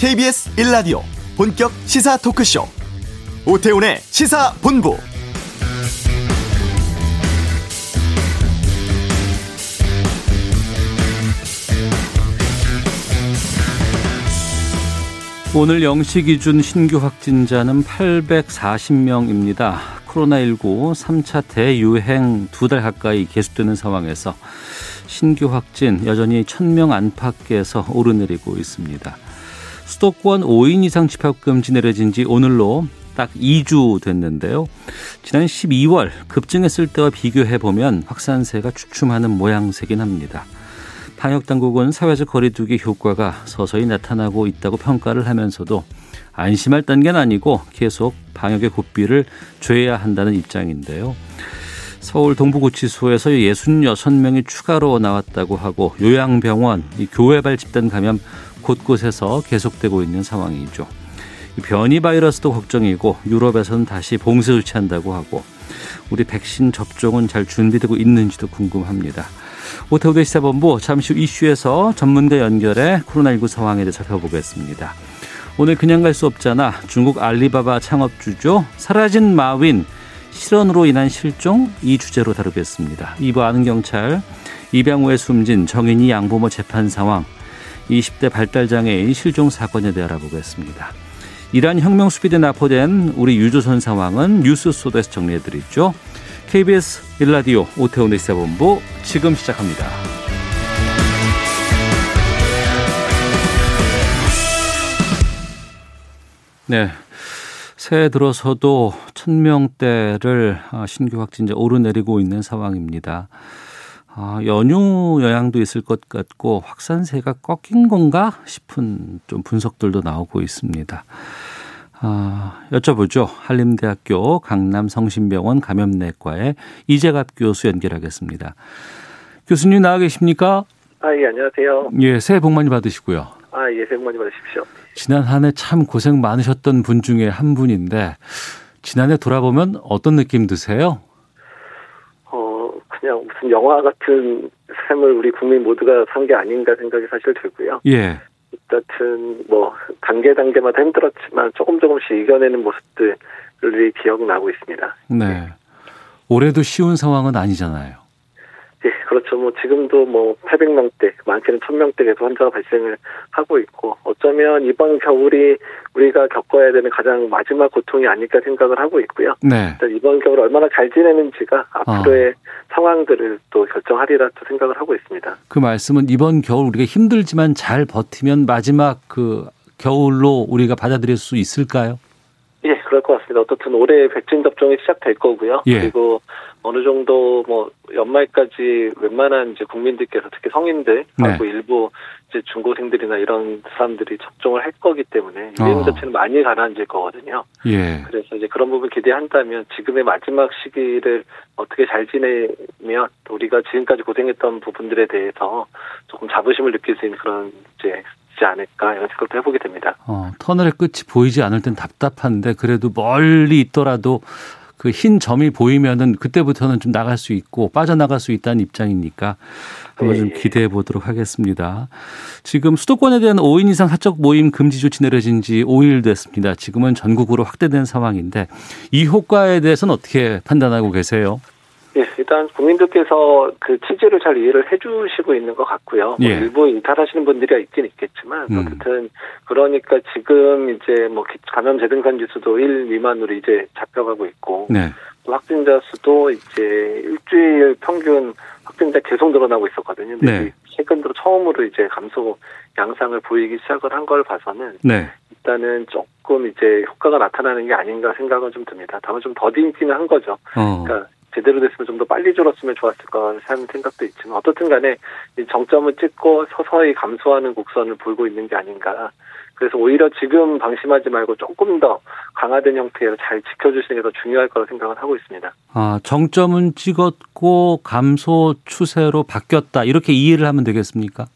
KBS 1라디오 본격 시사 토크쇼 오태훈의 시사본부 오늘 0시 기준 신규 확진자는 840명입니다. 코로나19 3차 대유행 두 달 가까이 계속되는 상황에서 신규 확진 여전히 1000명 안팎에서 오르내리고 있습니다. 수도권 5인 이상 집합 금지 내려진 지 오늘로 딱 2주 됐는데요. 지난 12월 급증했을 때와 비교해 보면 확산세가 주춤하는 모양새긴 합니다. 방역 당국은 사회적 거리두기 효과가 서서히 나타나고 있다고 평가를 하면서도 안심할 단계는 아니고 계속 방역의 고삐를 줘야 한다는 입장인데요. 서울 동부구치소에서 66명이 추가로 나왔다고 하고 요양병원, 교회발 집단 감염 곳곳에서 계속되고 있는 상황이죠. 변이 바이러스도 걱정이고 유럽에서는 다시 봉쇄 조치한다고 하고 우리 백신 접종은 잘 준비되고 있는지도 궁금합니다. 오태우대 시사본부 잠시 후 이슈에서 전문가 연결해 코로나19 상황에 대해 살펴보겠습니다. 오늘 그냥 갈 수 없잖아. 중국 알리바바 창업주죠. 사라진 마윈 실언으로 인한 실종 이 주제로 다루겠습니다. 이부 아는 경찰 입양 후에 숨진 정인이 양부모 재판 상황 20대 발달장애인 실종 사건에 대해 알아보겠습니다. 이란 혁명 수비대 납포된 우리 유조선 상황은 뉴스 소드에서 정리해드리죠. KBS 일라디오 오태훈의 시사본부 지금 시작합니다. 네. 새해 들어서도 천명대를 아, 신규 확진자 오르내리고 있는 상황입니다. 아, 연휴 영향도 있을 것 같고 확산세가 꺾인 건가 싶은 좀 분석들도 나오고 있습니다. 아, 여쭤보죠. 한림대학교 강남성심병원 감염내과의 이재갑 교수 연결하겠습니다. 교수님 나와 계십니까? 아, 예, 안녕하세요. 예, 새해 복 많이 받으시고요. 아, 예, 복 많이 받으십시오. 지난 한 해 참 고생 많으셨던 분 중에 한 분인데, 지난해 돌아보면 어떤 느낌 드세요? 어, 그냥 무슨 영화 같은 삶을 우리 국민 모두가 산 게 아닌가 생각이 사실 들고요. 예. 여튼 뭐 단계 단계마다 힘들었지만 조금 조금씩 이겨내는 모습들이 기억나고 있습니다. 네. 올해도 쉬운 상황은 아니잖아요. 예, 그렇죠. 뭐 지금도 뭐 800명대, 많게는 1000명대 계속 환자가 발생을 하고 있고 어쩌면 이번 겨울이 우리가 겪어야 되는 가장 마지막 고통이 아닐까 생각을 하고 있고요. 네. 이번 겨울 얼마나 잘 지내는지가 앞으로의 어. 상황들을 또 결정하리라 또 생각을 하고 있습니다. 그 말씀은 이번 겨울 우리가 힘들지만 잘 버티면 마지막 그 겨울로 우리가 받아들일 수 있을까요? 예, 그럴 것 같습니다. 어떻든 올해 백신 접종이 시작될 거고요. 예. 그리고 어느 정도 뭐 연말까지 웬만한 이제 국민들께서 특히 성인들 하고 네. 일부 이제 중고생들이나 이런 사람들이 접종을 할 거기 때문에 유행 어. 자체는 많이 가라앉을 거거든요. 예. 그래서 이제 그런 부분 기대한다면 지금의 마지막 시기를 어떻게 잘 지내면 우리가 지금까지 고생했던 부분들에 대해서 조금 자부심을 느낄 수 있는 그런 이제 않을까 이런 생각도 해보게 됩니다. 어, 터널의 끝이 보이지 않을 땐 답답한데 그래도 멀리 있더라도 그 흰 점이 보이면은 그때부터는 좀 나갈 수 있고 빠져나갈 수 있다는 입장이니까 한번 좀 네. 기대해 보도록 하겠습니다. 지금 수도권에 대한 5인 이상 사적 모임 금지 조치 내려진 지 5일 됐습니다. 지금은 전국으로 확대된 상황인데 이 효과에 대해서는 어떻게 판단하고 계세요? 예, 일단 국민들께서 그 취지를 잘 이해를 해주시고 있는 것 같고요. 뭐 예. 뭐 일부 이탈하시는 분들이 있긴 있겠지만 음. 어쨌든 그러니까 지금 이제 뭐 감염 재등산 지수도 1 미만으로 이제 잡혀가고 있고 네. 또 확진자 수도 이제 일주일 평균 확진자 계속 늘어나고 있었거든요. 근데 네. 최근 들어 처음으로 이제 감소 양상을 보이기 시작을 한 걸 봐서는 네. 일단은 조금 이제 효과가 나타나는 게 아닌가 생각은 좀 듭니다. 다만 좀 더딘기는 한 거죠. 어. 그러니까 제대로 됐으면 좀 더 빨리 줄었으면 좋았을 거라는 생각도 있지만 어떻든 간에 정점을 찍고 서서히 감소하는 곡선을 보이고 있는 게 아닌가. 그래서 오히려 지금 방심하지 말고 조금 더 강화된 형태로 잘 지켜주시는 게 더 중요할 거라 생각을 하고 있습니다. 아, 정점은 찍었고 감소 추세로 바뀌었다. 이렇게 이해를 하면 되겠습니까?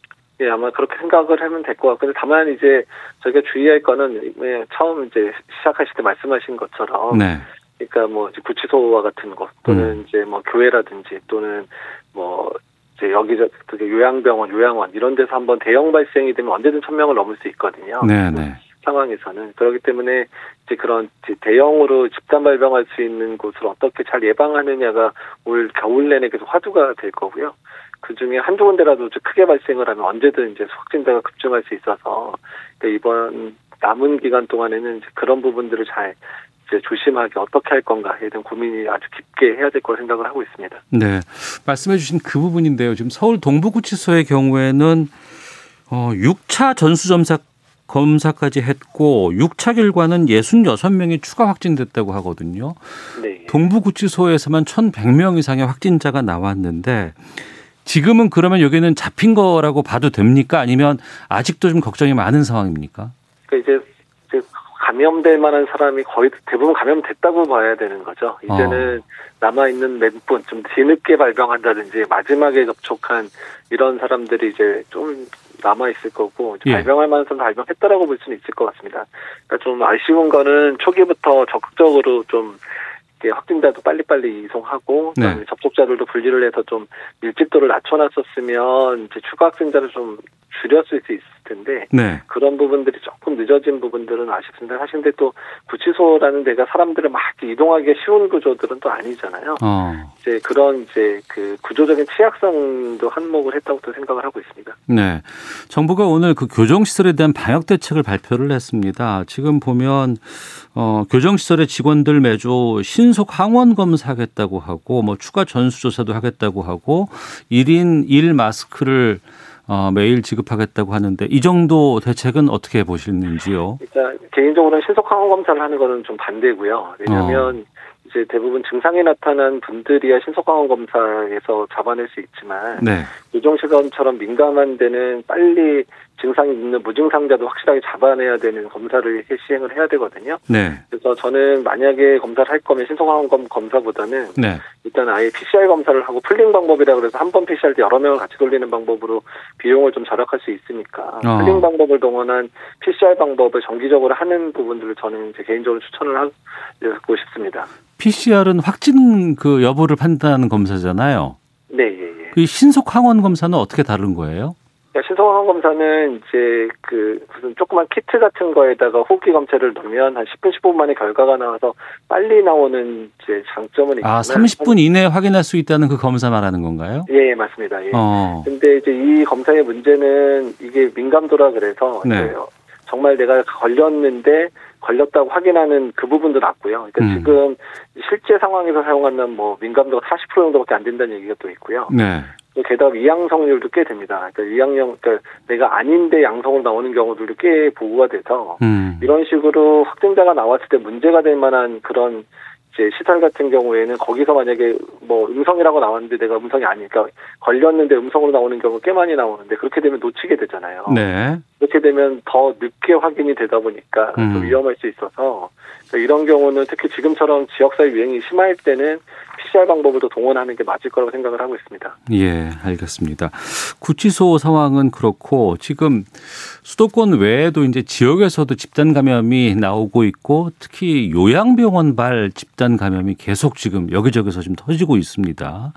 예, 아마 그렇게 생각을 하면 될 것 같고, 데 다만 이제 저희가 주의할 거는 처음 이제 시작하실 때 말씀하신 것처럼 네. 그러니까 뭐 구치소와 같은 곳 또는 음. 이제 뭐 교회라든지 또는 뭐 이제 이제 여기저기 요양병원, 요양원 이런 데서 한번 대형 발생이 되면 언제든 천 명을 넘을 수 있거든요. 네, 네. 상황에서는 그렇기 때문에 이제 그런 대형으로 집단 발병할 수 있는 곳을 어떻게 잘 예방하느냐가 올 겨울 내내 계속 화두가 될 거고요. 그 중에 한두 군데라도 크게 발생을 하면 언제든 이제 확진자가 급증할 수 있어서 그러니까 이번 남은 기간 동안에는 그런 부분들을 잘 이제 조심하게 어떻게 할 건가에 대한 고민이 아주 깊게 해야 될 거라 생각을 하고 있습니다. 네. 말씀해 주신 그 부분인데요. 지금 서울 동부구치소의 경우에는 어 6차 전수점사 검사까지 했고 6차 결과는 66명이 추가 확진됐다고 하거든요. 네. 동부구치소에서만 1,100명 이상의 확진자가 나왔는데 지금은 그러면 여기는 잡힌 거라고 봐도 됩니까? 아니면 아직도 좀 걱정이 많은 상황입니까? 그러니까 이제, 이제 감염될 만한 사람이 거의 대부분 감염됐다고 봐야 되는 거죠. 이제는 어. 남아 있는 몇 분, 좀 뒤늦게 발병한다든지 마지막에 접촉한 이런 사람들이 이제 좀 남아 있을 거고 예. 발병할 만한 사람 발병했다라고 볼 수는 있을 것 같습니다. 그러니까 좀 아쉬운 거는 초기부터 적극적으로 좀 확진자도 빨리빨리 이송하고 네. 접촉자들도 분리를 해서 좀 밀집도를 낮춰놨었으면 이제 추가 확진자를 좀 줄였을 수 있을 텐데 네. 그런 부분들이 조금 늦어진 부분들은 아쉽습니다. 사실 근데 또 구치소라는 데가 사람들을 막 이동하기 쉬운 구조들은 또 아니잖아요. 어. 이제 그런 이제 그 구조적인 취약성도 한몫을 했다고 또 생각을 하고 있습니다. 네, 정부가 오늘 그 교정 시설에 대한 방역 대책을 발표를 했습니다. 지금 보면 어, 교정 시설의 직원들 매주 신속 항원 검사하겠다고 하고 뭐 추가 전수 조사도 하겠다고 하고 1인 1 마스크를 어, 매일 지급하겠다고 하는데 이 정도 대책은 어떻게 보시는지요? 일단 개인적으로는 신속 항원 검사를 하는 거는 좀 반대고요. 왜냐하면 어. 이제 대부분 증상이 나타난 분들이야 신속항원 검사에서 잡아낼 수 있지만 네. 요양시설처럼 민감한 데는 빨리 증상이 있는 무증상자도 확실하게 잡아내야 되는 검사를 시행을 해야 되거든요. 네. 그래서 저는 만약에 검사를 할 거면 신속항원 검사보다는 네. 일단 아예 PCR 검사를 하고 pooling 방법이라 그래서 한 번 PCR 때 여러 명을 같이 돌리는 방법으로 비용을 좀 절약할 수 있으니까 어. pooling 방법을 동원한 PCR 방법을 정기적으로 하는 부분들을 저는 이제 개인적으로 추천을 하고 싶습니다. PCR은 확진 그 여부를 판단하는 검사잖아요. 네, 예, 예. 그 신속 항원 검사는 어떻게 다른 거예요? 그러니까 신속 항원 검사는 이제 그 무슨 조그만 키트 같은 거에다가 호흡기 검체를 넣으면 한 10분 15분 만에 결과가 나와서 빨리 나오는 이제 장점은 아, 있지만 30분 이내에 확인할 수 있다는 그 검사 말하는 건가요? 예, 예 맞습니다. 예. 어. 근데 이제 이 검사의 문제는 이게 민감도라 그래서 네. 정말 내가 걸렸는데 걸렸다고 확인하는 그 부분도 낮고요. 그러니까 음. 지금 실제 상황에서 사용하는 뭐 민감도가 40% 정도밖에 안 된다는 얘기가 또 있고요. 네. 게다가 위양성률도 꽤 됩니다. 그러니까 위양형, 그러니까 내가 아닌데 양성으로 나오는 경우들도 꽤 보고가 돼서 음. 이런 식으로 확진자가 나왔을 때 문제가 될 만한 그런 이제 시설 같은 경우에는 거기서 만약에 뭐 음성이라고 나왔는데 내가 음성이 아니니까 걸렸는데 음성으로 나오는 경우 꽤 많이 나오는데 그렇게 되면 놓치게 되잖아요. 네. 그렇게 되면 더 늦게 확인이 되다 보니까 음. 좀 위험할 수 있어서 그러니까 이런 경우는 특히 지금처럼 지역사회 유행이 심할 때는 PCR 방법을 더 동원하는 게 맞을 거라고 생각을 하고 있습니다. 예, 알겠습니다. 구치소 상황은 그렇고 지금 수도권 외에도 이제 지역에서도 집단 감염이 나오고 있고 특히 요양병원 발 집단 감염이 계속 지금 여기저기서 지금 터지고 있습니다.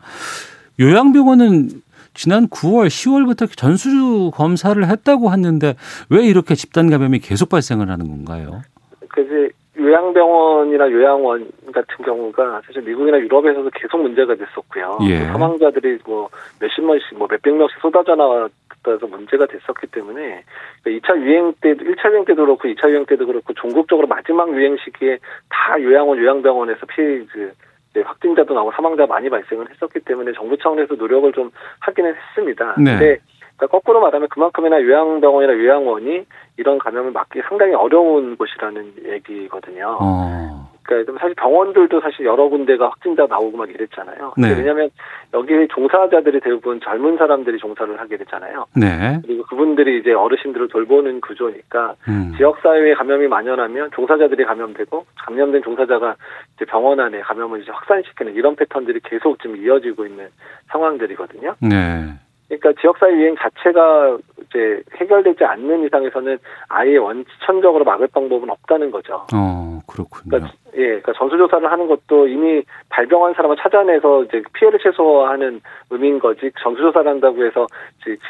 요양병원은 지난 9월, 10월부터 전수 검사를 했다고 했는데 왜 이렇게 집단 감염이 계속 발생을 하는 건가요? 그 요양병원이나 요양원 같은 경우가 사실 미국이나 유럽에서도 계속 문제가 됐었고요. 예. 사망자들이 뭐 몇십만씩, 뭐 몇백 명씩 쏟아져 나왔다서 문제가 됐었기 때문에 2차 그러니까 유행 때, 1차 유행 때도 그렇고 2차 유행 때도 그렇고 전국적으로 마지막 유행 시기에 다 요양원, 요양병원에서 피해 그 확진자도 나오고 사망자 많이 발생을 했었기 때문에 정부 차원에서 노력을 좀 하기는 했습니다. 네. 근데 그러니까 거꾸로 말하면 그만큼이나 요양병원이나 요양원이 이런 감염을 막기 상당히 어려운 곳이라는 얘기거든요. 어. 그러니까 사실 병원들도 사실 여러 군데가 확진자 나오고 막 이랬잖아요. 네. 왜냐하면 여기 종사자들이 대부분 젊은 사람들이 종사를 하게 됐잖아요. 네. 그리고 그분들이 이제 어르신들을 돌보는 구조니까 음. 지역 사회에 감염이 만연하면 종사자들이 감염되고 감염된 종사자가 이제 병원 안에 감염을 이제 확산시키는 이런 패턴들이 계속 지금 이어지고 있는 상황들이거든요. 네. 그러니까 지역사회 유행 자체가 이제 해결되지 않는 이상에서는 아예 원천적으로 막을 방법은 없다는 거죠. 어, 그렇군요. 그러니까 예, 그러니까 전수조사를 하는 것도 이미 발병한 사람을 찾아내서 이제 피해를 최소화하는 의미인 거지 전수조사를 한다고 해서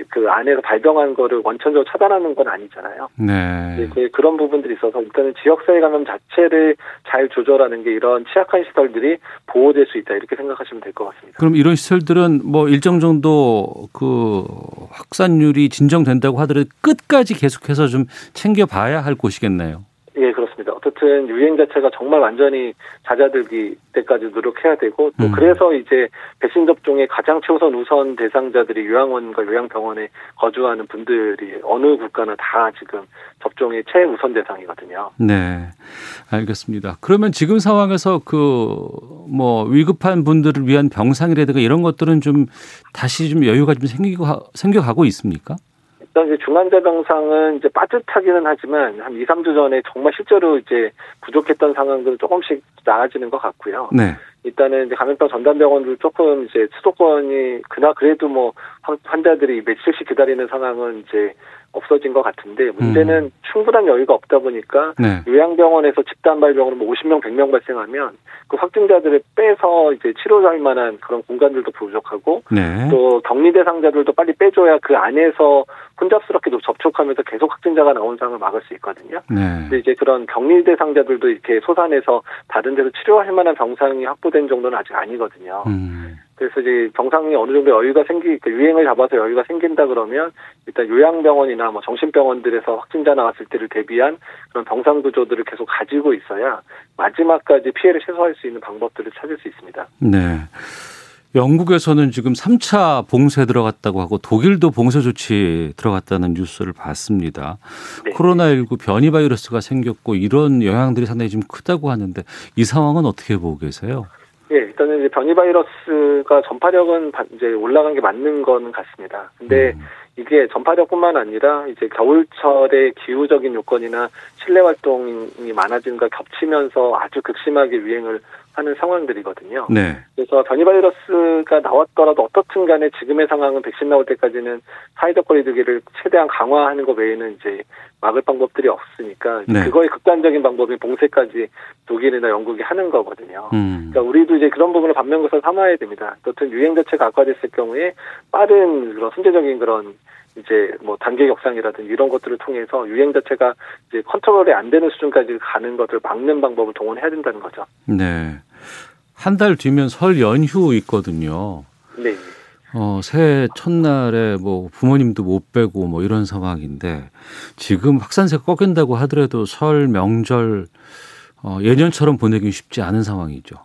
그 안에서 발병한 거를 원천적으로 차단하는 건 아니잖아요. 네. 네 그런 부분들이 있어서 일단은 지역사회 감염 자체를 잘 조절하는 게 이런 취약한 시설들이 보호될 수 있다 이렇게 생각하시면 될 것 같습니다. 그럼 이런 시설들은 뭐 일정 정도 그 확산율이 진정된다고 하더라도 끝까지 계속해서 좀 챙겨봐야 할 곳이겠네요. 예, 그렇습니다. 어쨌든 유행 자체가 정말 완전히 잦아들기 때까지 노력해야 되고 또 음. 그래서 이제 백신 접종의 가장 최우선 우선 대상자들이 요양원과 요양병원에 거주하는 분들이 어느 국가나 다 지금 접종의 최우선 대상이거든요. 네. 알겠습니다. 그러면 지금 상황에서 그 뭐 위급한 분들을 위한 병상이라든가 이런 것들은 좀 다시 좀 여유가 좀 생기고 생겨가고 있습니까? 일단 이제 중환자 병상은 이제 빠듯하기는 하지만 한 2, 3주 전에 정말 실제로 이제 부족했던 상황들은 조금씩 나아지는 것 같고요. 네. 일단은 이제 감염병 전담병원들 조금 이제 수도권이 그나 그래도 뭐 환자들이 며칠씩 기다리는 상황은 이제 없어진 것 같은데 문제는 음. 충분한 여유가 없다 보니까 네. 요양병원에서 집단 발병으로 뭐 50명, 100명 발생하면 그 확진자들을 빼서 이제 치료할 만한 그런 공간들도 부족하고 네. 또 격리 대상자들도 빨리 빼줘야 그 안에서 혼잡스럽게 접촉하면서 계속 확진자가 나온 상황을 막을 수 있거든요. 네. 근데 이제 그런 격리 대상자들도 이렇게 소산해서 다른 데서 치료할 만한 병상이 확보 된 정도는 아직 아니거든요. 음. 그래서 이제 병상이 어느 정도 여유가 생기, 그 유행을 잡아서 여유가 생긴다 그러면 일단 요양병원이나 뭐 정신병원들에서 확진자 나왔을 때를 대비한 그런 병상 구조들을 계속 가지고 있어야 마지막까지 피해를 최소화할 수 있는 방법들을 찾을 수 있습니다. 네. 영국에서는 지금 3차 봉쇄 들어갔다고 하고 독일도 봉쇄 조치 들어갔다는 뉴스를 봤습니다. 네. 코로나19 변이 바이러스가 생겼고 이런 영향들이 상당히 좀 크다고 하는데 이 상황은 어떻게 보고 계세요? 예, 일단은 이제 변이 바이러스가 전파력은 이제 올라간 게 맞는 건 같습니다. 근데 음. 이게 전파력뿐만 아니라 이제 겨울철에 기후적인 요건이나 실내 활동이 많아진과 겹치면서 아주 극심하게 유행을 하는 상황들이거든요. 네. 그래서 변이 바이러스가 나왔더라도 어떻든 간에 지금의 상황은 백신 나올 때까지는 사회적 거리두기를 최대한 강화하는 것 외에는 이제 막을 방법들이 없으니까 네. 그거의 극단적인 방법이 봉쇄까지 독일이나 영국이 하는 거거든요. 음. 그러니까 우리도 이제 그런 부분을 반면교사 삼아야 됩니다. 어떤 유행 자체가 악화됐을 경우에 빠른 그런 순제적인 그런 이제 뭐 단계 격상이라든지 이런 것들을 통해서 유행 자체가 이제 컨트롤이 안 되는 수준까지 가는 것을 막는 방법을 동원해야 된다는 거죠. 네. 한 달 뒤면 설 연휴 있거든요. 네. 어, 새해 첫날에 뭐 부모님도 못 뵈고 뭐 이런 상황인데 지금 확산세가 꺾인다고 하더라도 설 명절 어, 예년처럼 보내기 쉽지 않은 상황이죠.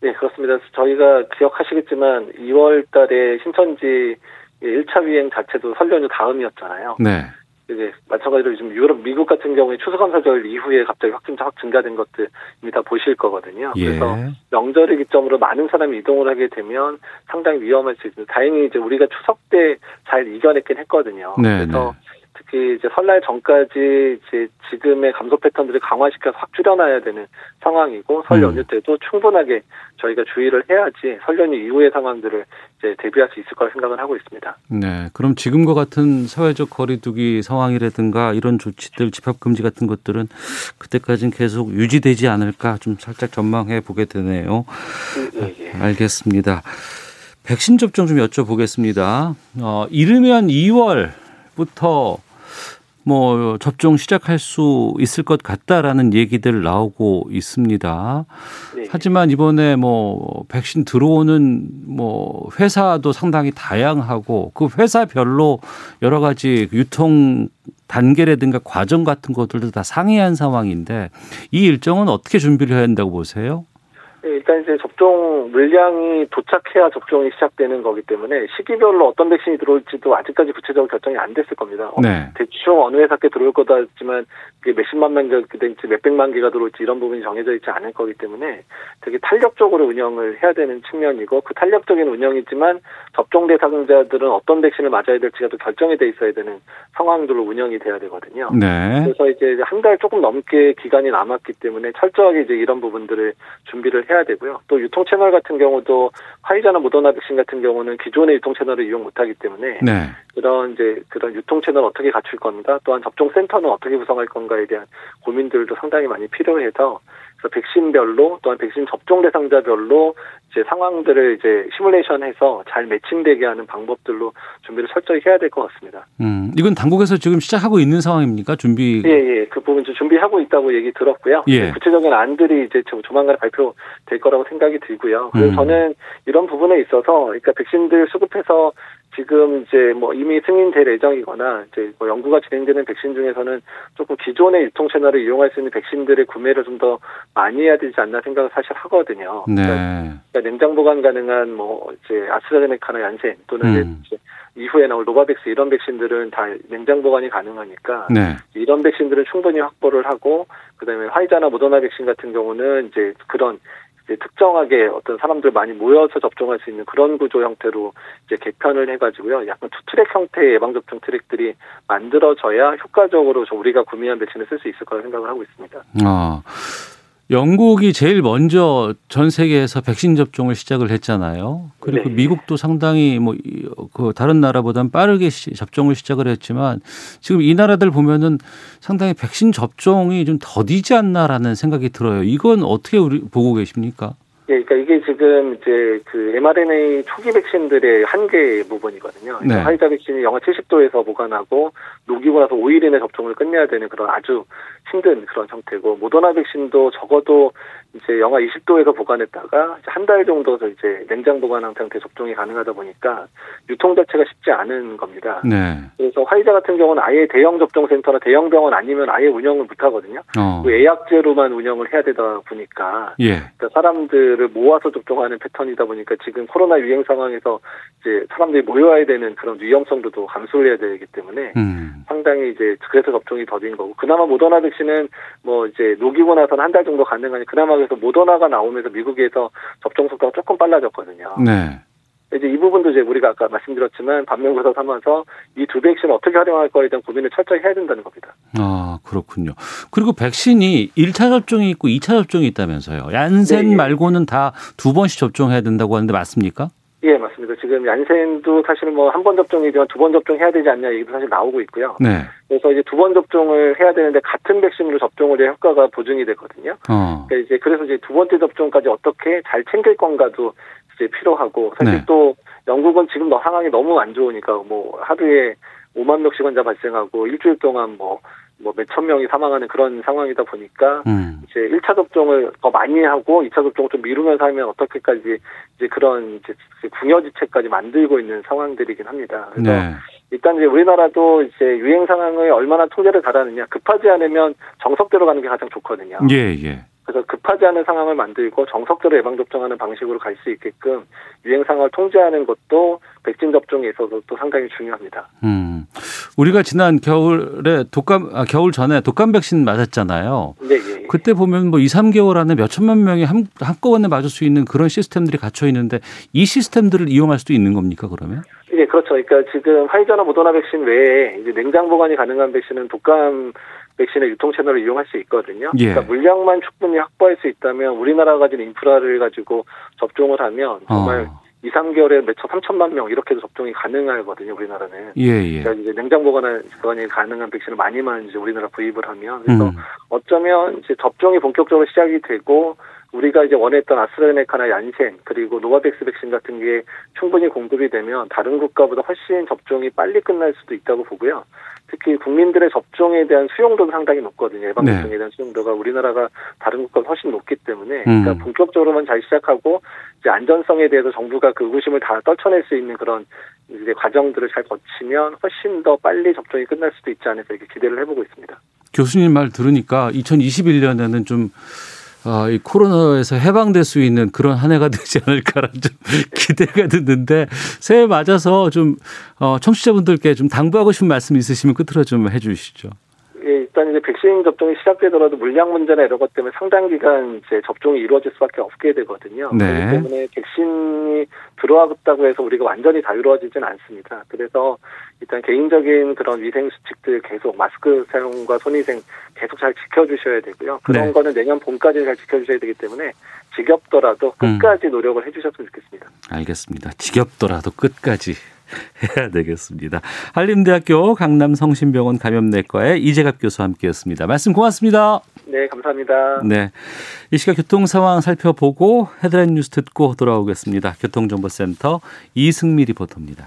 네, 그렇습니다. 저희가 기억하시겠지만 2월 달에 신천지 1차 유행 자체도 설 연휴 다음이었잖아요. 네. 이제 마찬가지로 요즘 유럽, 미국 같은 경우에 추수감사절 이후에 갑자기 확진자 확 증가된 것들 이미 다 보실 거거든요. 예. 그래서 명절을 기점으로 많은 사람이 이동을 하게 되면 상당히 위험할 수 있습니다. 다행히 이제 우리가 추석 때 잘 이겨냈긴 했거든요. 네, 그래서 네. 특히 이제 설날 전까지 이제 지금의 감소 패턴들을 강화시켜서 확 줄여놔야 되는 상황이고 설 음. 연휴 때도 충분하게 저희가 주의를 해야지 설 연휴 이후의 상황들을 이제 대비할 수 있을 거라 생각을 하고 있습니다. 네, 그럼 지금과 같은 사회적 거리두기 상황이라든가 이런 조치들 집합 금지 같은 것들은 그때까지는 계속 유지되지 않을까 좀 살짝 전망해 보게 되네요. 예, 예. 알겠습니다. 백신 접종 좀 여쭤보겠습니다. 어, 이르면 2월부터 뭐 접종 시작할 수 있을 것 같다라는 얘기들 나오고 있습니다. 네. 하지만 이번에 뭐 백신 들어오는 뭐 회사도 상당히 다양하고 그 회사별로 여러 가지 유통 단계라든가 과정 같은 것들도 다 상이한 상황인데 이 일정은 어떻게 준비를 해야 한다고 보세요? 네, 일단 이제 접종 물량이 도착해야 접종이 시작되는 거기 때문에 시기별로 어떤 백신이 들어올지도 아직까지 구체적으로 결정이 안 됐을 겁니다. 어, 네. 대충 어느 회사께 들어올 거다 했지만 그게 몇십만 명이 될지 몇백만 개가 들어올지 이런 부분이 정해져 있지 않을 거기 때문에 되게 탄력적으로 운영을 해야 되는 측면이고 그 탄력적인 운영이지만 접종 대상자들은 어떤 백신을 맞아야 될지가 또 결정이 돼 있어야 되는 상황들로 운영이 돼야 되거든요. 네. 그래서 이제 한 달 조금 넘게 기간이 남았기 때문에 철저하게 이제 이런 부분들을 준비를 해야 되고요. 또 유통 채널 같은 경우도 화이자나 모더나 백신 같은 경우는 기존의 유통 채널을 이용 못하기 때문에 네. 그런 이제 그런 유통 채널 어떻게 갖출 겁니다. 또한 접종 센터는 어떻게 구성할 건가에 대한 고민들도 상당히 많이 필요해서 그래서 백신별로 또한 백신 접종 대상자별로 이제 상황들을 이제 시뮬레이션해서 잘 매칭되게 하는 방법들로 준비를 철저히 해야 될 것 같습니다. 음, 이건 당국에서 지금 시작하고 있는 상황입니까? 준비? 예, 예. 그 부분 좀 준비하고 있다고 얘기 들었고요. 예. 구체적인 안들이 이제 조만간 발표될 거라고 생각이 들고요. 그래서 음. 저는 이런 부분에 있어서 그러니까 백신들 수급해서 지금 이제 뭐 이미 승인될 예정이거나 이제 뭐 연구가 진행되는 백신 중에서는 조금 기존의 유통 채널을 이용할 수 있는 백신들의 구매를 좀 더 많이 해야 되지 않나 생각을 사실 하거든요. 네. 그러니까 냉장 보관 가능한 뭐 이제 아스트라제네카나 얀센 또는 음. 이제 이후에 나올 노바백스 이런 백신들은 다 냉장 보관이 가능하니까 네. 이런 백신들을 충분히 확보를 하고 그다음에 화이자나 모더나 백신 같은 경우는 이제 그런 이제 특정하게 어떤 사람들 많이 모여서 접종할 수 있는 그런 구조 형태로 이제 개편을 해가지고요. 약간 two track 형태의 예방접종 트랙들이 만들어져야 효과적으로 저 우리가 구매한 백신을 쓸 수 있을 거라 생각을 하고 있습니다. 아, 영국이 제일 먼저 전 세계에서 백신 접종을 시작을 했잖아요. 그리고 네. 미국도 상당히 뭐 그 다른 나라보다는 빠르게 시- 접종을 시작을 했지만 지금 이 나라들 보면은 상당히 백신 접종이 좀 더디지 않나라는 생각이 들어요. 이건 어떻게 우리 보고 계십니까? 예, 그러니까 이게 지금 이제 그 mRNA 초기 백신들의 한계 부분이거든요. 네. 화이자 백신이 영하 70도에서 보관하고 녹이고 나서 5일 이내 접종을 끝내야 되는 그런 아주 힘든 그런 형태고 모더나 백신도 적어도 이제 영하 20도에서 보관했다가 한 달 정도서 이제 냉장 보관 상태 접종이 가능하다 보니까 유통 자체가 쉽지 않은 겁니다. 네. 그래서 화이자 같은 경우는 아예 대형 접종센터나 대형 병원 아니면 아예 운영을 못 하거든요. 어. 그 예약제로만 운영을 해야 되다 보니까 예. 그러니까 사람들 을 모아서 접종하는 패턴이다 보니까 지금 코로나 유행 상황에서 이제 사람들이 모여야 되는 그런 위험성도도 감수를 해야 되기 때문에 음. 상당히 이제 그래서 접종이 더딘 거고 그나마 모더나 백신은 뭐 이제 녹이고 나서는 한 달 정도 가능하니 그나마 그래서 모더나가 나오면서 미국에서 접종 속도가 조금 빨라졌거든요. 네. 이제 이 부분도 이제 우리가 아까 말씀드렸지만 반면교사 삼아서 이 두 백신을 어떻게 활용할 거에 대한 고민을 철저히 해야 된다는 겁니다. 아, 그렇군요. 그리고 백신이 1차 접종이 있고 2차 접종이 있다면서요. 얀센 네, 예. 말고는 다 두 번씩 접종해야 된다고 하는데 맞습니까? 예, 맞습니다. 지금 얀센도 사실 뭐 한 번 접종이지만 두 번 접종해야 되지 않냐 얘기도 사실 나오고 있고요. 네. 그래서 이제 두 번 접종을 해야 되는데 같은 백신으로 접종을 해야 효과가 보증이 되거든요. 어. 그러니까 이제 그래서 이제 두 번째 접종까지 어떻게 잘 챙길 건가도 이제 필요하고 사실 네. 또 영국은 지금 너 상황이 너무 안 좋으니까 뭐 하루에 5만 명씩 환자 발생하고 일주일 동안 뭐 뭐 몇천 명이 사망하는 그런 상황이다 보니까 음. 이제 1차 접종을 더 많이 하고 2차 접종을 좀 미루면서 하면 어떻게까지 이제 그런 이제 궁여지책까지 만들고 있는 상황들이긴 합니다. 그래서 네. 일단 이제 우리나라도 이제 유행 상황을 얼마나 통제를 잘하느냐 급하지 않으면 정석대로 가는 게 가장 좋거든요. 예, 예. 그래서 급하지 않은 상황을 만들고 정석대로 예방 접종하는 방식으로 갈 수 있게끔 유행 상황을 통제하는 것도 백신 접종에 있어서 또 상당히 중요합니다. 음. 우리가 지난 겨울에 독감 아, 겨울 전에 독감 백신 맞았잖아요. 네, 예, 예. 그때 보면 뭐 2, 3개월 안에 몇 천만 명이 한, 한꺼번에 맞을 수 있는 그런 시스템들이 갖춰 있는데 이 시스템들을 이용할 수도 있는 겁니까, 그러면? 예, 그렇죠. 그러니까 지금 화이자나 모더나 백신 외에 이제 냉장 보관이 가능한 백신은 독감 백신의 유통 채널을 이용할 수 있거든요. 예. 그러니까 물량만 충분히 확보할 수 있다면 우리나라가 가진 인프라를 가지고 접종을 하면 정말 어. 2, 3개월에 몇천, 3천만 명 이렇게도 접종이 가능하거든요. 우리나라는. 예, 예. 그러니까 이제 냉장 보관이 가능한 백신을 많이만 이제 우리나라 구입을 하면 그래서 음. 어쩌면 이제 접종이 본격적으로 시작이 되고 우리가 이제 원했던 아스트라제네카나 얀센 그리고 노바백스 백신 같은 게 충분히 공급이 되면 다른 국가보다 훨씬 접종이 빨리 끝날 수도 있다고 보고요. 특히 국민들의 접종에 대한 수용도도 상당히 높거든요. 예방 네. 접종에 대한 수용도가 우리나라가 다른 국가보다 훨씬 높기 때문에 음. 그러니까 본격적으로만 잘 시작하고 이제 안전성에 대해서 정부가 그 의구심을 다 떨쳐낼 수 있는 그런 이제 과정들을 잘 거치면 훨씬 더 빨리 접종이 끝날 수도 있지 않을까 이렇게 기대를 해보고 있습니다. 교수님 말 들으니까 2021년에는 좀 아, 이 코로나에서 해방될 수 있는 그런 한 해가 되지 않을까라는 좀 기대가 드는데 새해 맞아서 좀 어, 청취자분들께 좀 당부하고 싶은 말씀 있으시면 끝으로 좀 해주시죠. 예, 일단 이제 백신 접종이 시작되더라도 물량 문제나 이런 것 때문에 상당 기간 이제 접종이 이루어질 수밖에 없게 되거든요. 네. 그렇기 때문에 백신이 들어왔다고 해서 우리가 완전히 자유로워지진 않습니다. 그래서 일단 개인적인 그런 위생 수칙들 계속 마스크 사용과 손위생 계속 잘 지켜주셔야 되고요. 그런 네. 거는 내년 봄까지 잘 지켜주셔야 되기 때문에 지겹더라도 음. 끝까지 노력을 해주셨으면 좋겠습니다. 알겠습니다. 지겹더라도 끝까지 해야 되겠습니다. 한림대학교 강남성심병원 감염내과의 이재갑 교수와 함께했습니다. 말씀 고맙습니다. 네, 감사합니다. 네, 이 시각 교통 상황 살펴보고 헤드라인 뉴스 듣고 돌아오겠습니다. 교통정보센터 이승미 리포터입니다.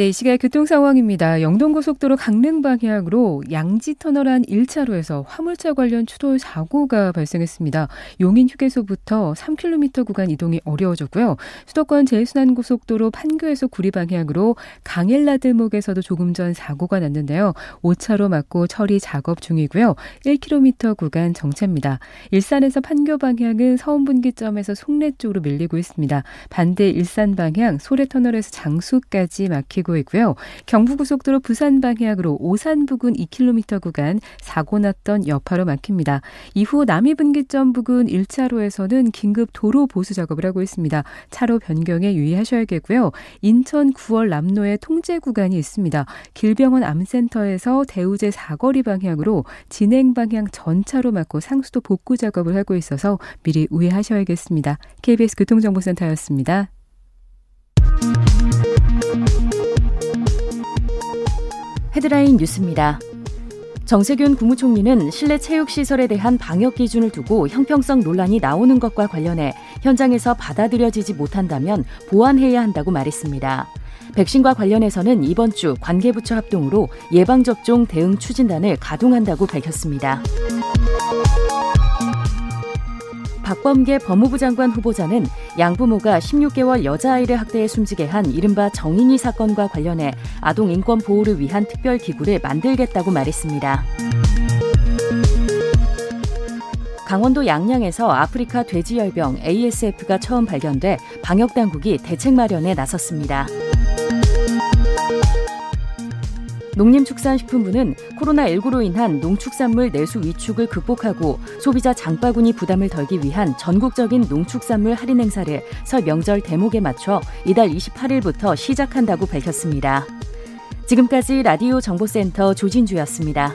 네, 이 시각 교통 상황입니다. 영동고속도로 강릉 방향으로 양지 터널 안 1차로에서 화물차 관련 추돌 사고가 발생했습니다. 용인 휴게소부터 3km 구간 이동이 어려워졌고요. 수도권 제일순환고속도로 판교에서 구리 방향으로 강일라들목에서도 조금 전 사고가 났는데요. 5차로 막고 처리 작업 중이고요. 1km 구간 정체입니다. 일산에서 판교 방향은 서운분기점에서 송내 쪽으로 밀리고 있습니다. 반대 일산 방향 소래터널에서 장수까지 막히고 막히고 있고요. 경부고속도로 부산 방향으로 오산 부근 2km 구간 사고 났던 여파로 막힙니다. 이후 남이분기점 부근 1차로에서는 긴급 도로 보수 작업을 하고 있습니다. 차로 변경에 유의하셔야겠고요. 인천 9월 남로에 통제 구간이 있습니다. 길병원 암센터에서 대우제 사거리 방향으로 진행 방향 전차로 막고 상수도 복구 작업을 하고 있어서 미리 우회하셔야겠습니다. KBS 교통정보센터였습니다. 헤드라인 뉴스입니다. 정세균 국무총리는 실내 체육시설에 대한 방역 기준을 두고 형평성 논란이 나오는 것과 관련해 현장에서 받아들여지지 못한다면 보완해야 한다고 말했습니다. 백신과 관련해서는 이번 주 관계부처 합동으로 예방접종 대응 추진단을 가동한다고 밝혔습니다. 박범계 법무부 장관 후보자는 양부모가 16개월 여자아이를 학대해 숨지게 한 이른바 정인이 사건과 관련해 아동 인권 보호를 위한 특별 기구를 만들겠다고 말했습니다. 강원도 양양에서 아프리카 돼지열병 ASF가 처음 발견돼 방역 당국이 대책 마련에 나섰습니다. 농림축산식품부는 코로나19로 인한 농축산물 내수 위축을 극복하고 소비자 장바구니 부담을 덜기 위한 전국적인 농축산물 할인 행사를 설 명절 대목에 맞춰 이달 28일부터 시작한다고 밝혔습니다. 지금까지 라디오 정보센터 조진주였습니다.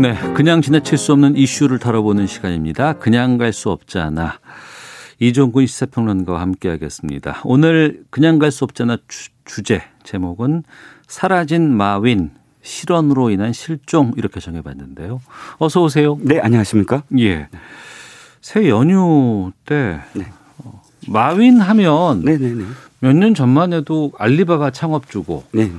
네, 그냥 지나칠 수 없는 이슈를 다뤄보는 시간입니다. 그냥 갈 수 없잖아. 이종근 시사평론가와 함께하겠습니다. 오늘 그냥 갈 수 없잖아 주, 제 제목은 사라진 마윈 실언으로 인한 실종 이렇게 정해봤는데요. 어서 오세요. 네, 안녕하십니까? 예. 새 연휴 때 네. 어, 마윈 하면 몇 년 전만 해도 알리바바 창업주고 네네.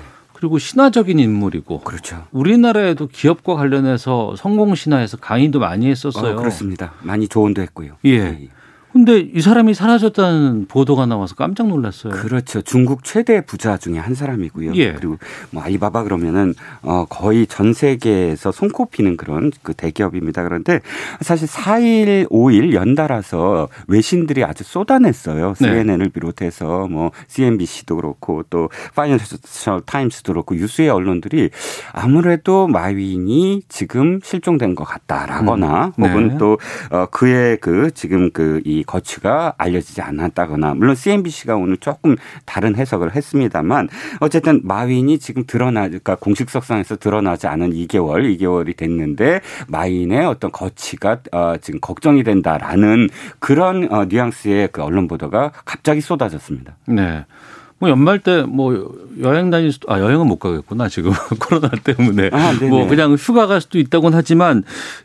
그리고 신화적인 인물이고 그렇죠. 우리나라에도 기업과 관련해서 성공 신화에서 강의도 많이 했었어요. 어, 그렇습니다. 많이 조언도 했고요. 예. 예. 근데 이 사람이 사라졌다는 보도가 나와서 깜짝 놀랐어요. 그렇죠. 중국 최대 부자 중에 한 사람이고요. 예. 그리고 뭐 알리바바 그러면은 어 거의 전 세계에서 손꼽히는 그런 그 대기업입니다. 그런데 사실 4일, 5일 연달아서 외신들이 아주 쏟아냈어요. CNN을 네. 비롯해서 뭐 CNBC도 그렇고 또 파이낸셜 타임스도 그렇고 유수의 언론들이 아무래도 마윈이 지금 실종된 것 같다라거나 음. 혹은 네. 또 어, 그의 그 지금 그이 거취가 알려지지 않았다거나 물론 CNBC가 오늘 조금 다른 해석을 했습니다만 어쨌든 마윈이 지금 드러나 그러니까 공식 석상에서 드러나지 않은 2개월 2개월이 됐는데 마윈의 어떤 거취가 어, 지금 걱정이 된다라는 그런 어, 뉘앙스의 그 언론 보도가 갑자기 쏟아졌습니다. 네. 뭐 연말 때 뭐 여행 다닐 수도 아 여행은 못 가겠구나 지금 코로나 때문에 아, 뭐 그냥 휴가 갈 수도 있다고는 하지만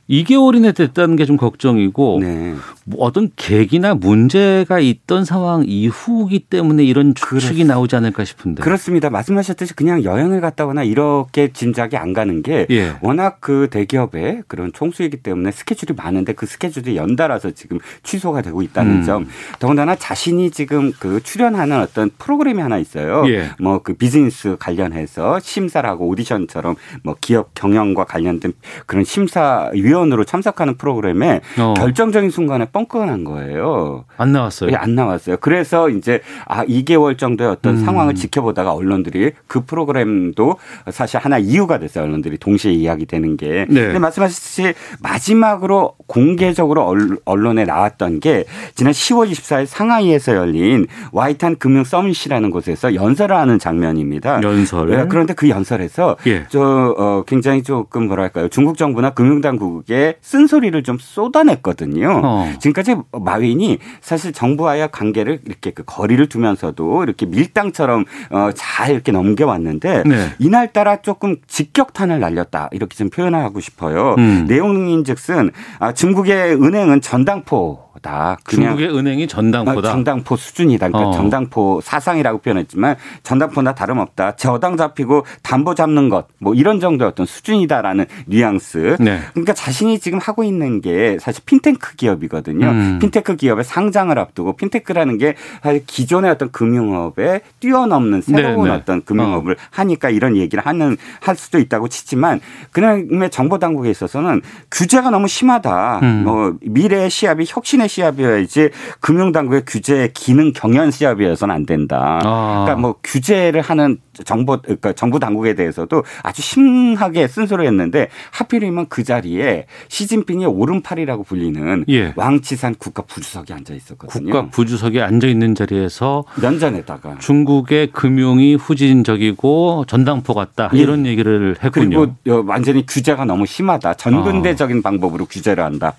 2개월이나 됐다는 게 좀 걱정이고 네. 뭐 어떤 계기나 문제가 있던 상황 이후기 때문에 이런 추측이 나오지 않을까 싶은데 그렇습니다 말씀하셨듯이 그냥 여행을 갔다거나 이렇게 짐작이 안 가는 게 예. 워낙 그 대기업의 그런 총수이기 때문에 스케줄이 많은데 그 스케줄이 연달아서 지금 취소가 되고 있다는 음. 점 더군다나 자신이 지금 그 출연하는 어떤 프로그램이 하나 있어요. 예. 뭐그 비즈니스 관련해서 심사를 하고 오디션처럼 뭐 기업 경영과 관련된 그런 심사 위원으로 참석하는 프로그램에 어. 결정적인 순간에 난 거예요. 안 나왔어요. 예, 안 나왔어요. 그래서 이제 아 2개월 정도의 어떤 음. 상황을 지켜보다가 언론들이 그 프로그램도 사실 하나 이유가 됐어요. 언론들이 동시에 이야기되는 게. 네. 근데 말씀하셨듯이 마지막으로 공개적으로 언론에 나왔던 게 지난 10월 24일 상하이에서 열린 와이탄 금융 서밋이라는 곳에서 연설을 하는 장면입니다. 연설. 네, 그런데 그 연설에서 예. 저 어, 굉장히 조금 뭐랄까요 중국 정부나 금융당국에 쓴소리를 좀 쏟아냈거든요. 어. 지금까지 마윈이 사실 정부와의 관계를 이렇게 그 거리를 두면서도 이렇게 밀당처럼 어, 잘 이렇게 넘겨왔는데 네. 이날따라 조금 직격탄을 날렸다 이렇게 좀 표현을 하고 싶어요. 음. 내용인즉슨 아, 중국의 은행은 전당포 다 중국의 은행이 전당포다. 어, 전당포 수준이다. 그러니까 어. 전당포 사상이라고 표현했지만 전당포나 다름없다. 저당 잡히고 담보 잡는 것 뭐 이런 정도의 어떤 수준이다라는 뉘앙스. 네. 그러니까 자신이 지금 하고 있는 게 사실 핀테크 기업이거든요. 음. 핀테크 기업의 상장을 앞두고 핀테크라는 게 사실 기존의 어떤 금융업에 뛰어넘는 새로운 네, 네. 어떤 금융업을 어. 하니까 이런 얘기를 하는 할 수도 있다고 치지만 그냥의 정보 당국에 있어서는 규제가 너무 심하다. 음. 뭐 미래의 시합이 혁신의 시합이어야지 금융 당국의 규제 기능 경연 시합이어서는 안 된다. 아. 그러니까 뭐 규제를 하는 정부 그러니까 정부 당국에 대해서도 아주 심하게 쓴소리 했는데 하필이면 그 자리에 시진핑의 오른팔이라고 불리는 예. 왕치산 국가 부주석이 앉아 있었거든요. 국가 부주석이 앉아 있는 자리에서 연전에다가 중국의 금융이 후진적이고 전당포 같다 예. 이런 얘기를 했군요. 그리고 완전히 규제가 너무 심하다. 전근대적인 아. 방법으로 규제를 한다.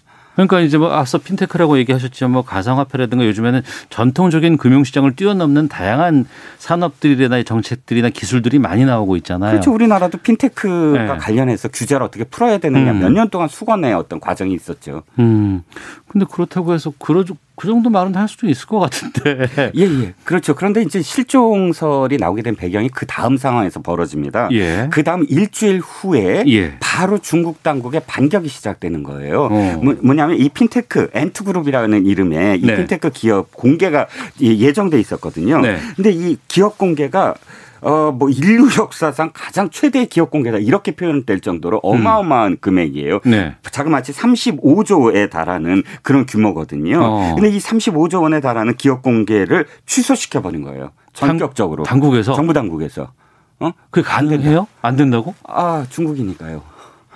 그러니까 이제 뭐 앞서 핀테크라고 얘기하셨지만 뭐 가상화폐라든가 요즘에는 전통적인 금융시장을 뛰어넘는 다양한 산업들이나 정책들이나 기술들이 많이 나오고 있잖아요. 그렇죠. 우리나라도 핀테크가 네. 관련해서 규제를 어떻게 풀어야 되느냐 음. 몇년 동안 수건의 어떤 과정이 있었죠. 음. 근데 그렇다고 해서 그러 그 정도 말은 할 수도 있을 것 같은데. 예, 예. 그렇죠. 그런데 이제 실종설이 나오게 된 배경이 그 다음 상황에서 벌어집니다. 예. 그 다음 일주일 후에 예. 바로 중국 당국의 반격이 시작되는 거예요. 어. 뭐, 냐면 이 핀테크 앤트그룹이라는 이름의 이 네. 핀테크 기업 공개가 예정돼 있었거든요. 네. 근데 이 기업 공개가 어, 뭐 인류 역사상 가장 최대 기업 공개다 이렇게 표현될 정도로 음. 어마어마한 음. 금액이에요. 네. 자그마치 35조에 달하는 그런 규모거든요. 어. 근데 이 35조 원에 달하는 기업 공개를 취소시켜 버린 거예요. 전격적으로. 당, 국에서 정부 당국에서. 어? 그게 가능해요? 안 된다고? 아, 중국이니까요.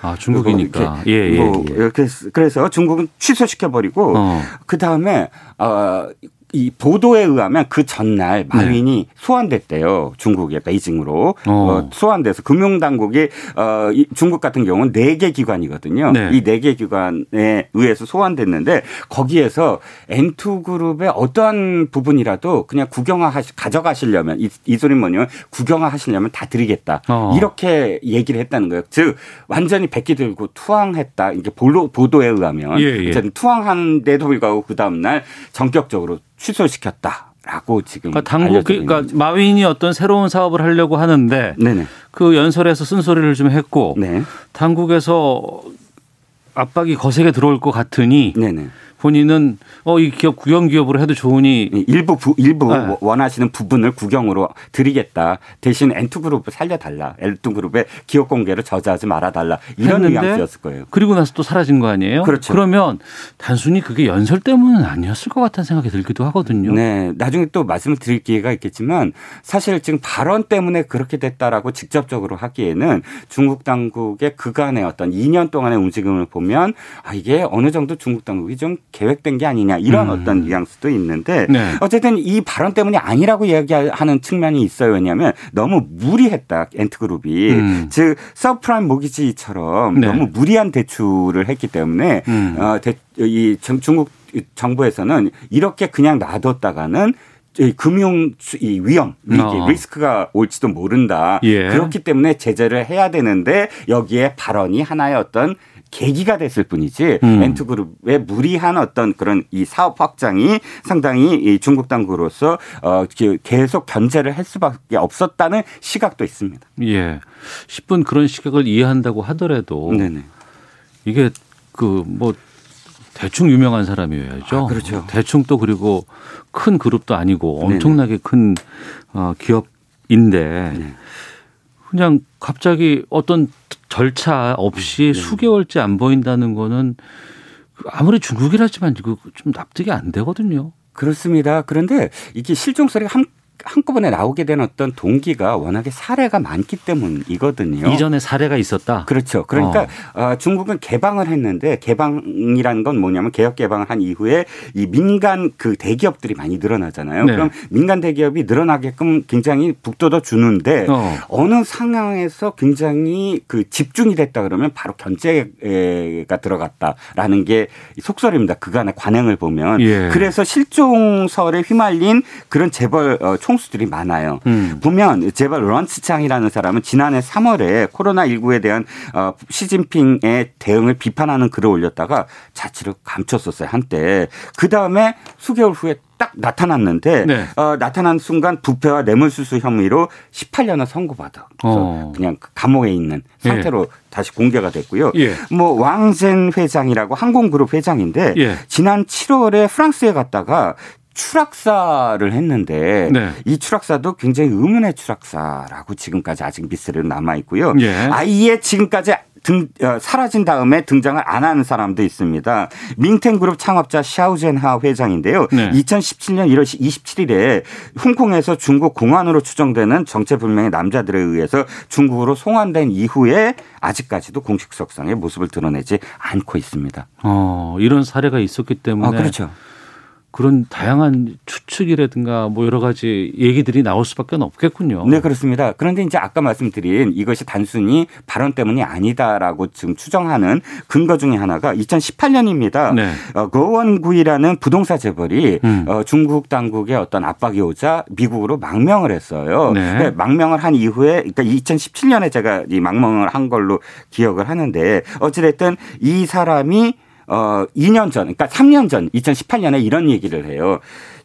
아, 중국이니까. 예, 예, 뭐 예. 이렇게 그래서 중국은 취소시켜 버리고 어. 그다음에 어 이 보도에 의하면 그 전날 마윈이 네. 소환됐대요. 중국의 베이징으로 어. 어, 소환돼서 금융당국이 어, 이 중국 같은 경우는 네 개 기관이거든요. 네. 이네 개 기관에 의해서 소환됐는데 거기에서 엔투그룹의 어떠한 부분이라도 그냥 국영화 하시, 가져가시려면 이, 이 소리 뭐냐면 국영화 하시려면 다 드리겠다. 어. 이렇게 얘기를 했다는 거예요. 즉 완전히 백기 들고 투항했다. 이게 보도에 의하면 예, 예. 투항한데도 불구하고 그 다음 날 전격적으로 취소시켰다. 라고 지금 그러니까 당국 그러니까 마윈이 어떤 새로운 사업을 하려고 하는데 네네. 그 연설에서 쓴소리를 좀 했고 네. 당국에서 압박이 거세게 들어올 것 같으니 네네. 본인은 어 이 기업 국영 기업으로 해도 좋으니 일부 부, 일부 네. 원하시는 부분을 국영으로 드리겠다. 대신 앤트 그룹을 살려달라. 앤트그룹의 기업 공개를 저지하지 말아달라. 이런 뉘앙스였을 거예요. 그리고 나서 또 사라진 거 아니에요? 그렇죠. 그러면 단순히 그게 연설 때문은 아니었을 것 같다는 생각이 들기도 하거든요. 네, 나중에 또 말씀을 드릴 기회가 있겠지만 사실 지금 발언 때문에 그렇게 됐다라고 직접적으로 하기에는 중국 당국의 그간의 어떤 2년 동안의 움직임을 보면 아 이게 어느 정도 중국 당국이 좀 계획된 게 아니냐 이런 음. 어떤 뉘앙스도 있는데 네. 어쨌든 이 발언 때문이 아니라고 이야기하는 측면이 있어요. 왜냐하면 너무 무리했다 앤트그룹이 음. 즉 서브프라임 모기지처럼 네. 너무 무리한 대출을 했기 때문에 음. 어, 대, 이 중국 정부에서는 이렇게 그냥 놔뒀다가는 금융 이 위험, 위기, 어. 리스크가 올지도 모른다. 예. 그렇기 때문에 제재를 해야 되는데 여기에 발언이 하나의 어떤 계기가 됐을 뿐이지 음. 엔투그룹의 무리한 어떤 그런 이 사업 확장이 상당히 이 중국 당국으로서 어 계속 견제를 할 수밖에 없었다는 시각도 있습니다. 예. 10분 그런 시각을 이해한다고 하더라도 네네. 이게 그 뭐 대충 유명한 사람이어야죠. 아, 그렇죠. 대충 또 그리고 큰 그룹도 아니고 엄청나게 큰 어, 기업인데 네. 그냥 갑자기 어떤 절차 없이 네. 수개월째 안 보인다는 거는 아무리 중국이라지만 이거 좀 납득이 안 되거든요. 그렇습니다. 그런데 이게 실종 소리가 한 한꺼번에 나오게 된 어떤 동기가 워낙에 사례가 많기 때문이거든요. 이전에 사례가 있었다. 그렇죠. 그러니까 어. 어, 중국은 개방을 했는데 개방이라는 건 뭐냐면 개혁 개방을 한 이후에 이 민간 그 대기업들이 많이 늘어나잖아요. 네. 그럼 민간 대기업이 늘어나게끔 굉장히 북돋아 주는데 어. 느 상황에서 굉장히 그 집중이 됐다 그러면 바로 견제가 들어갔다라는 게 속설입니다. 그간의 관행을 보면 예. 그래서 실종설에 휘말린 그런 재벌 어, 총수들이 많아요. 음. 보면 제발 런츠창이라는 사람은 지난해 3월에 코로나19에 대한 어, 시진핑의 대응을 비판하는 글을 올렸다가 자취를 감췄었어요 한때. 그 다음에 수개월 후에 딱 나타났는데 네. 어, 나타난 순간 부패와 뇌물수수 혐의로 18년을 선고받아. 어. 그냥 감옥에 있는 상태로 예. 다시 공개가 됐고요. 예. 뭐 왕젠 회장이라고 항공그룹 회장인데 예. 지난 7월에 프랑스에 갔다가 추락사를 했는데 네. 이 추락사도 굉장히 의문의 추락사라고 지금까지 아직 미스터리로 남아 있고요. 예. 아예 지금까지 등, 어, 사라진 다음에 등장을 안 하는 사람도 있습니다. 밍텐그룹 창업자 샤오젠하 회장인데요. 네. 2017년 1월 27일에 홍콩에서 중국 공안으로 추정되는 정체불명의 남자들에 의해서 중국으로 송환된 이후에 아직까지도 공식 석상의 모습을 드러내지 않고 있습니다. 어, 이런 사례가 있었기 때문에. 아, 그렇죠. 그런 다양한 추측이라든가 뭐 여러 가지 얘기들이 나올 수밖에 없겠군요. 네, 그렇습니다. 그런데 이제 아까 말씀드린 이것이 단순히 발언 때문이 아니다라고 지금 추정하는 근거 중에 하나가 2018년입니다. 네. 어, 거원구이라는 부동산 재벌이 음. 어, 중국 당국의 어떤 압박이 오자 미국으로 망명을 했어요. 네. 네, 망명을 한 이후에 그러니까 2017년에 제가 이 망명을 한 걸로 기억을 하는데 어찌됐든 이 사람이 어 2년 전, 그러니까 3년 전 2018년에 이런 얘기를 해요.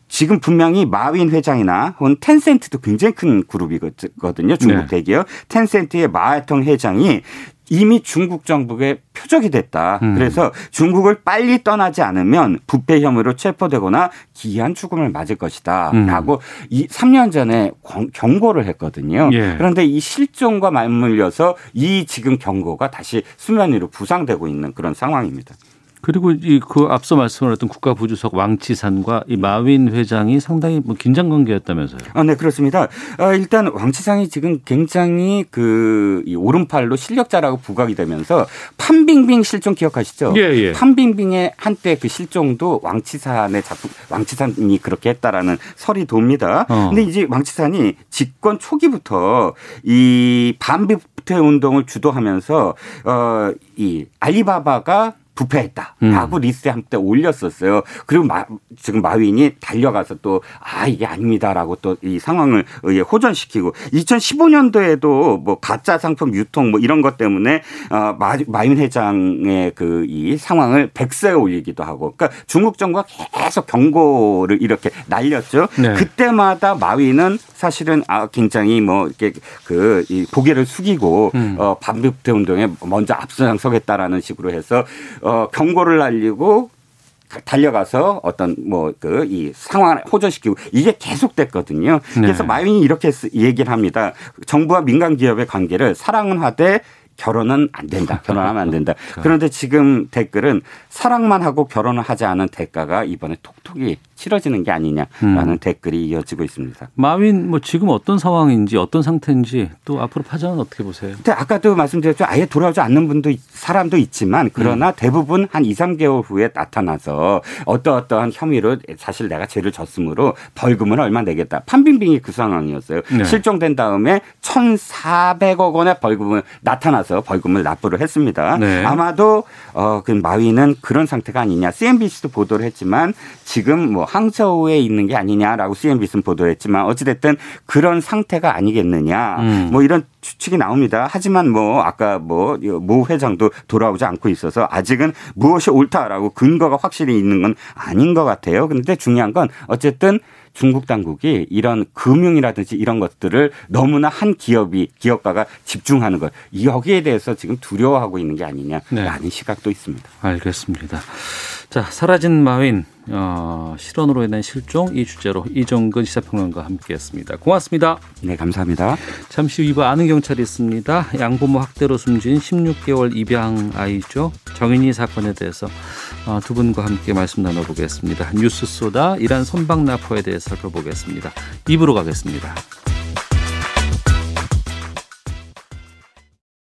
지금 분명히 마윈 회장이나 혹은 텐센트도 굉장히 큰 그룹이거든요. 중국 네. 대기업. 텐센트의 마하통 회장이 이미 중국 정부의 표적이 됐다. 음. 그래서 중국을 빨리 떠나지 않으면 부패 혐의로 체포되거나 기이한 죽음을 맞을 것이다. 음. 라고 이 3년 전에 경고를 했거든요. 예. 그런데 이 실종과 맞물려서 이 지금 경고가 다시 수면 위로 부상되고 있는 그런 상황입니다. 그리고 이 그 앞서 말씀하셨던 국가부주석 왕치산과 이 마윈 회장이 상당히 뭐 긴장 관계였다면서요? 아, 네 그렇습니다. 아, 일단 왕치산이 지금 굉장히 그이 오른팔로 실력자라고 부각이 되면서 판빙빙 실종 기억하시죠? 예, 예. 판빙빙의 한때 그 실종도 왕치산의 작품 왕치산이 그렇게 했다라는 설이 돕니다. 어. 근데 이제 왕치산이 집권 초기부터 이 반부패 운동을 주도하면서 어이 알리바바가 부패했다 라고 음. 리스트에 한때 올렸었어요. 그리고 마, 지금 마윈이 달려가서 또 아 이게 아닙니다라고 또 이 상황을 호전시키고 2015년도에도 뭐 가짜 상품 유통 뭐 이런 것 때문에 어, 마, 마윈 회장의 그 이 상황을 백세에 올리기도 하고 그러니까 중국 정부가 계속 경고를 이렇게 날렸죠. 네. 그때마다 마윈은 사실은 아 굉장히 뭐 이렇게 그이 고개를 숙이고 음. 어 반부패 운동에 먼저 앞서서겠다라는 식으로 해서 어, 경고를 날리고 달려가서 어떤 뭐 그 이 상황을 호전시키고 이게 계속됐거든요. 그래서 네. 마윈이 이렇게 얘기를 합니다. 정부와 민간 기업의 관계를 사랑은 하되 결혼은 안 된다. 결혼하면 안 된다. 그런데 지금 댓글은 사랑만 하고 결혼을 하지 않은 대가가 이번에 톡톡이 치러지는 게 아니냐라는 음. 댓글이 이어지고 있습니다. 마윈 뭐 지금 어떤 상황인지 어떤 상태인지 또 앞으로 파장은 어떻게 보세요? 근데 아까도 말씀드렸죠. 아예 돌아오지 않는 분도 사람도 있지만 그러나 음. 대부분 한 2, 3개월 후에 나타나서 어떠어떠한 혐의로 사실 내가 죄를 졌으므로 벌금을 얼마 내겠다. 판빙빙이 그 상황이었어요. 네. 실종된 다음에 1,400억 원의 벌금을 나타나서 벌금을 납부를 했습니다. 네. 아마도 어 그 마윈은 그런 상태가 아니냐. CNBC도 보도를 했지만 지금 뭐 항저우에 있는 게 아니냐라고 CNBC는 보도했지만 어찌됐든 그런 상태가 아니겠느냐. 음. 뭐 이런 추측이 나옵니다. 하지만 뭐 아까 뭐 모 회장도 돌아오지 않고 있어서 아직은 무엇이 옳다라고 근거가 확실히 있는 건 아닌 것 같아요. 그런데 중요한 건 어쨌든 중국 당국이 이런 금융이라든지 이런 것들을 너무나 한 기업이 기업가가 집중하는 것 여기에 대해서 지금 두려워하고 있는 게 아니냐라는 네. 시각도 있습니다. 알겠습니다. 자 사라진 마윈 어, 실언으로 인한 실종 이 주제로 이정근 시사평론가 함께했습니다. 고맙습니다. 네 감사합니다. 잠시 후 2부 아는 경찰이 있습니다. 양부모 학대로 숨진 16개월 입양 아이죠. 정인이 사건에 대해서 어, 두 분과 함께 말씀 나눠보겠습니다. 뉴스 쏘다 이란 선박 나포에 대해 살펴보겠습니다. 입으로 가겠습니다.